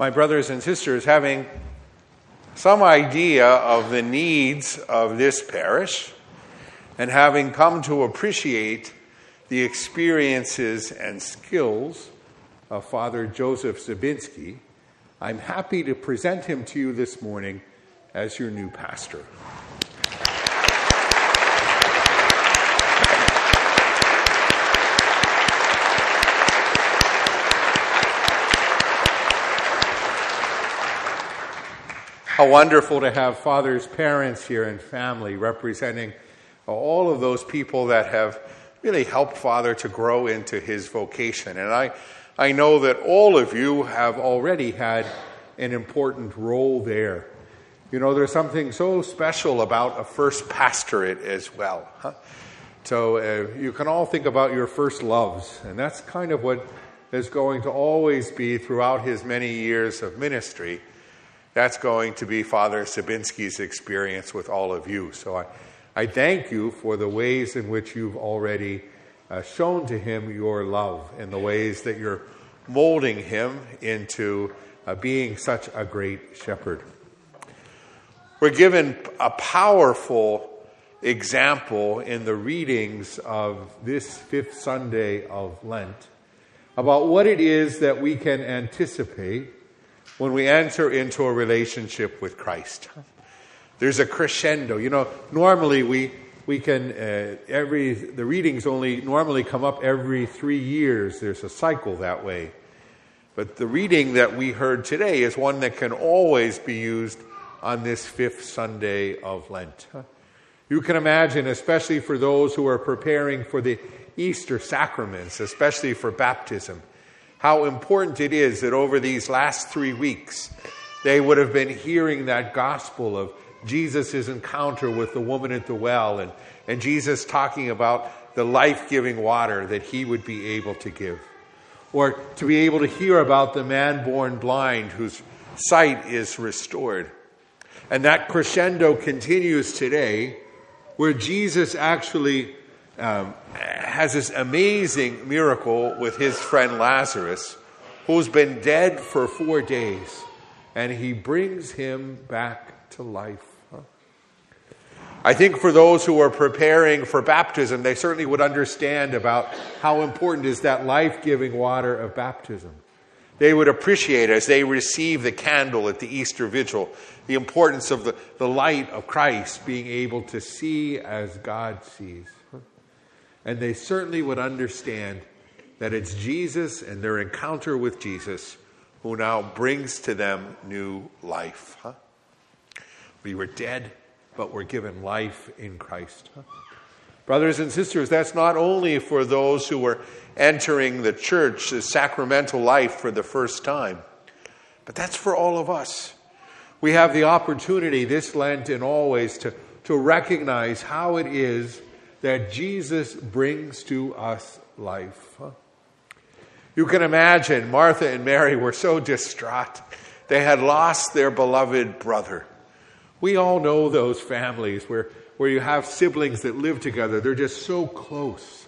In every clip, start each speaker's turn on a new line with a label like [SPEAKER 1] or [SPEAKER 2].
[SPEAKER 1] my brothers and sisters, having some idea of the needs of this parish and having come to appreciate the experiences and skills of Father Joseph Zabinski, I'm happy to present him to you this morning as your new pastor. How wonderful to have Father's parents here and family representing all of those people that have really helped Father to grow into his vocation. And I, I know that all of you have already had an important role there. You know, there's something so special about a first pastorate as well. Huh? So uh, you can all think about your first loves, and that's kind of what is going to always be throughout his many years of ministry that's going to be Father Zabinski's experience with all of you. So I, I thank you for the ways in which you've already uh, shown to him your love and the ways that you're molding him into uh, being such a great shepherd. We're given a powerful example in the readings of this fifth Sunday of Lent about what it is that we can anticipate when we enter into a relationship with Christ. There's a crescendo. You know, normally we, we can, uh, every, the readings only normally come up every three years. There's a cycle that way. But the reading that we heard today is one that can always be used on this fifth Sunday of Lent. You can imagine, especially for those who are preparing for the Easter sacraments, especially for baptism, how important it is that over these last three weeks, they would have been hearing that gospel of Jesus' encounter with the woman at the well and, and Jesus talking about the life giving water that he would be able to give. Or to be able to hear about the man born blind whose sight is restored. And that crescendo continues today, where Jesus actually um, has this amazing miracle with his friend Lazarus, who's been dead for four days, and he brings him back to life. I think for those who are preparing for baptism, they certainly would understand about how important is that life giving water of baptism. They would appreciate as they receive the candle at the Easter Vigil the importance of the, the light of Christ being able to see as God sees. And they certainly would understand that it's Jesus and their encounter with Jesus who now brings to them new life. Huh? We were dead, but we're given life in Christ. Huh? Brothers and sisters, that's not only for those who are entering the church, the sacramental life for the first time, but that's for all of us. We have the opportunity this Lent and always to, to recognize how it is that Jesus brings to us life. You can imagine Martha and Mary were so distraught. They had lost their beloved brother. We all know those families where, where you have siblings that live together. They're just so close.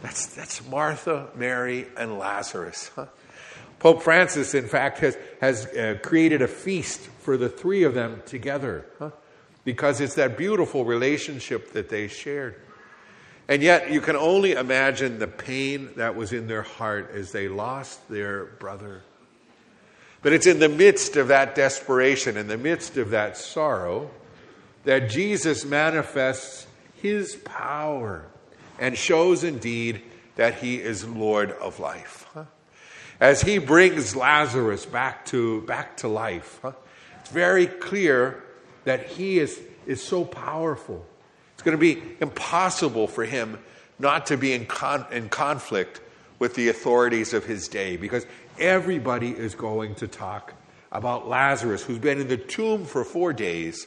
[SPEAKER 1] That's, that's Martha, Mary, and Lazarus. Pope Francis, in fact, has, has uh, created a feast for the three of them together. Huh? Because it's that beautiful relationship that they shared. And yet, you can only imagine the pain that was in their heart as they lost their brother. But it's in the midst of that desperation, in the midst of that sorrow, that Jesus manifests his power and shows indeed that he is Lord of life. As he brings Lazarus back to, back to life, it's very clear that he is, is so powerful. It's going to be impossible for him not to be in, con- in conflict with the authorities of his day because everybody is going to talk about Lazarus, who's been in the tomb for four days,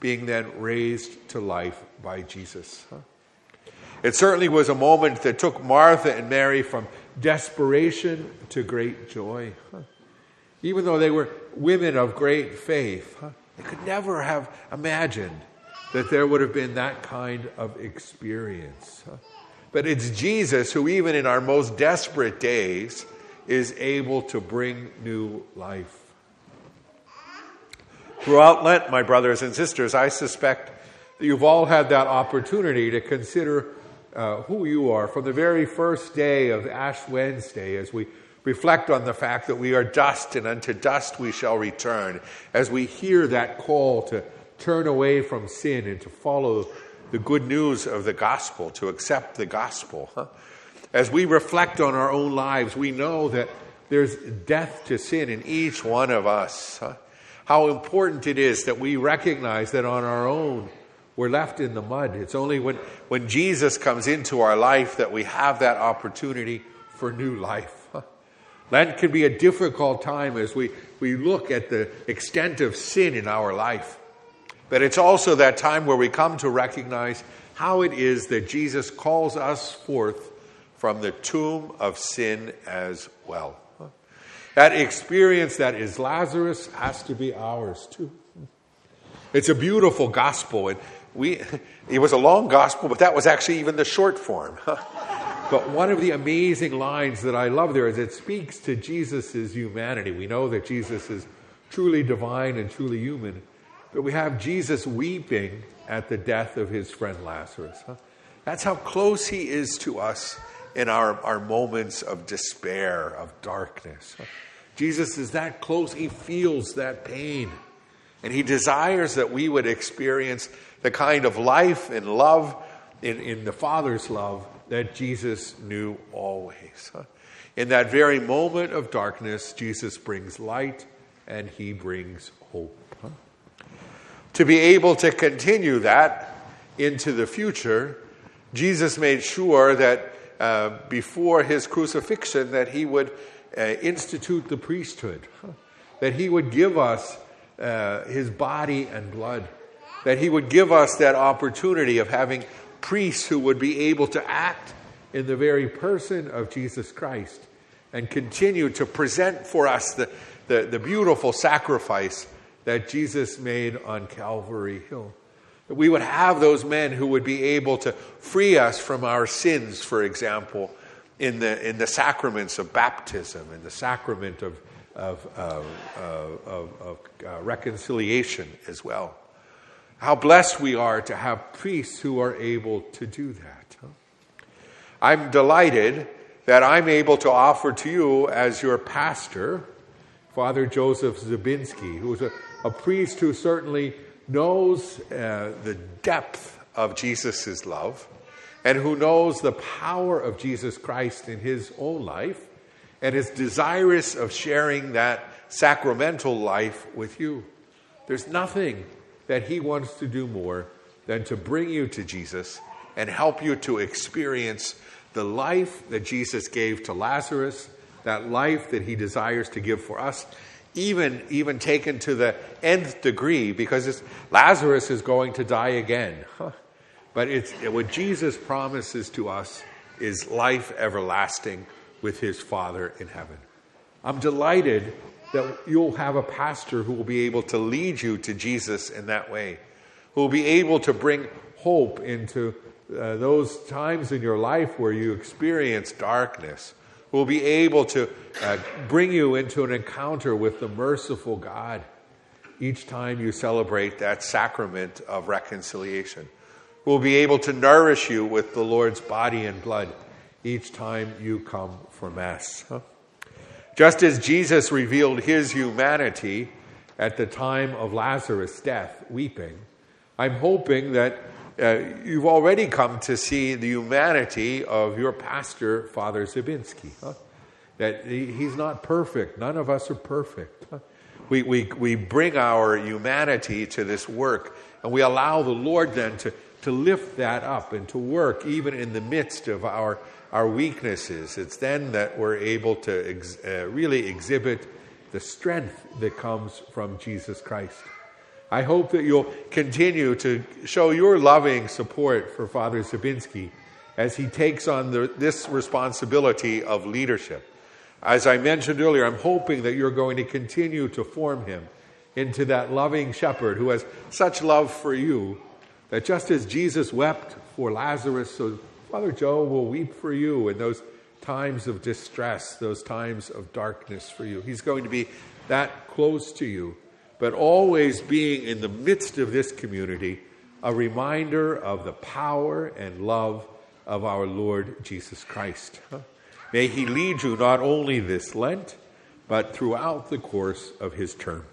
[SPEAKER 1] being then raised to life by Jesus. It certainly was a moment that took Martha and Mary from desperation to great joy. Even though they were women of great faith, huh? They could never have imagined that there would have been that kind of experience. But it's Jesus who, even in our most desperate days, is able to bring new life. Throughout Lent, my brothers and sisters, I suspect that you've all had that opportunity to consider uh, who you are from the very first day of Ash Wednesday as we reflect on the fact that we are dust and unto dust we shall return, as we hear that call to turn away from sin and to follow the good news of the gospel, to accept the gospel. Huh? As we reflect on our own lives, we know that there's death to sin in each one of us. Huh? How important it is that we recognize that on our own we're left in the mud. It's only when, when Jesus comes into our life that we have that opportunity for new life. Lent can be a difficult time as we, we look at the extent of sin in our life. But it's also that time where we come to recognize how it is that Jesus calls us forth from the tomb of sin as well. That experience that is Lazarus has to be ours too. It's a beautiful gospel, and we, it was a long gospel, but that was actually even the short form. But one of the amazing lines that I love there is it speaks to Jesus' humanity. We know that Jesus is truly divine and truly human, but we have Jesus weeping at the death of his friend Lazarus. Huh? That's how close he is to us in our, our moments of despair, of darkness. Huh? Jesus is that close, he feels that pain. And he desires that we would experience the kind of life and love in, in the Father's love that Jesus knew always. In that very moment of darkness, Jesus brings light and he brings hope. To be able to continue that into the future, Jesus made sure that uh, before his crucifixion that he would uh, institute the priesthood, that he would give us uh, his body and blood, that he would give us that opportunity of having priests who would be able to act in the very person of Jesus Christ and continue to present for us the, the, the beautiful sacrifice that Jesus made on Calvary Hill. That we would have those men who would be able to free us from our sins, for example, in the, in the sacraments of baptism and the sacrament of, of, uh, of, of uh, reconciliation as well. How blessed we are to have priests who are able to do that. I'm delighted that I'm able to offer to you as your pastor, Father Joseph Zabinski, who is a, a priest who certainly knows uh, the depth of Jesus' love and who knows the power of Jesus Christ in his own life and is desirous of sharing that sacramental life with you. There's nothing that He wants to do more than to bring you to Jesus and help you to experience the life that Jesus gave to Lazarus, that life that He desires to give for us, even, even taken to the nth degree, because Lazarus is going to die again. Huh? But it's, what Jesus promises to us is life everlasting with His Father in heaven. I'm delighted that you'll have a pastor who will be able to lead you to Jesus in that way, who will be able to bring hope into uh, those times in your life where you experience darkness, who will be able to uh, bring you into an encounter with the merciful God each time you celebrate that sacrament of reconciliation, who will be able to nourish you with the Lord's body and blood each time you come for Mass. Huh? Just as Jesus revealed his humanity at the time of Lazarus' death, weeping, I'm hoping that uh, you've already come to see the humanity of your pastor, Father Zabinski. Huh? That he, he's not perfect. None of us are perfect. Huh? We, we, we bring our humanity to this work, and we allow the Lord then to, to lift that up and to work even in the midst of our our weaknesses. It's then that we're able to ex- uh, really exhibit the strength that comes from Jesus Christ. I hope that you'll continue to show your loving support for Father Zabinski as he takes on the, this responsibility of leadership. As I mentioned earlier, I'm hoping that you're going to continue to form him into that loving shepherd who has such love for you that just as Jesus wept for Lazarus, so Father Joe will weep for you in those times of distress, those times of darkness for you. He's going to be that close to you, but always being in the midst of this community, a reminder of the power and love of our Lord Jesus Christ. May He lead you not only this Lent, but throughout the course of His term.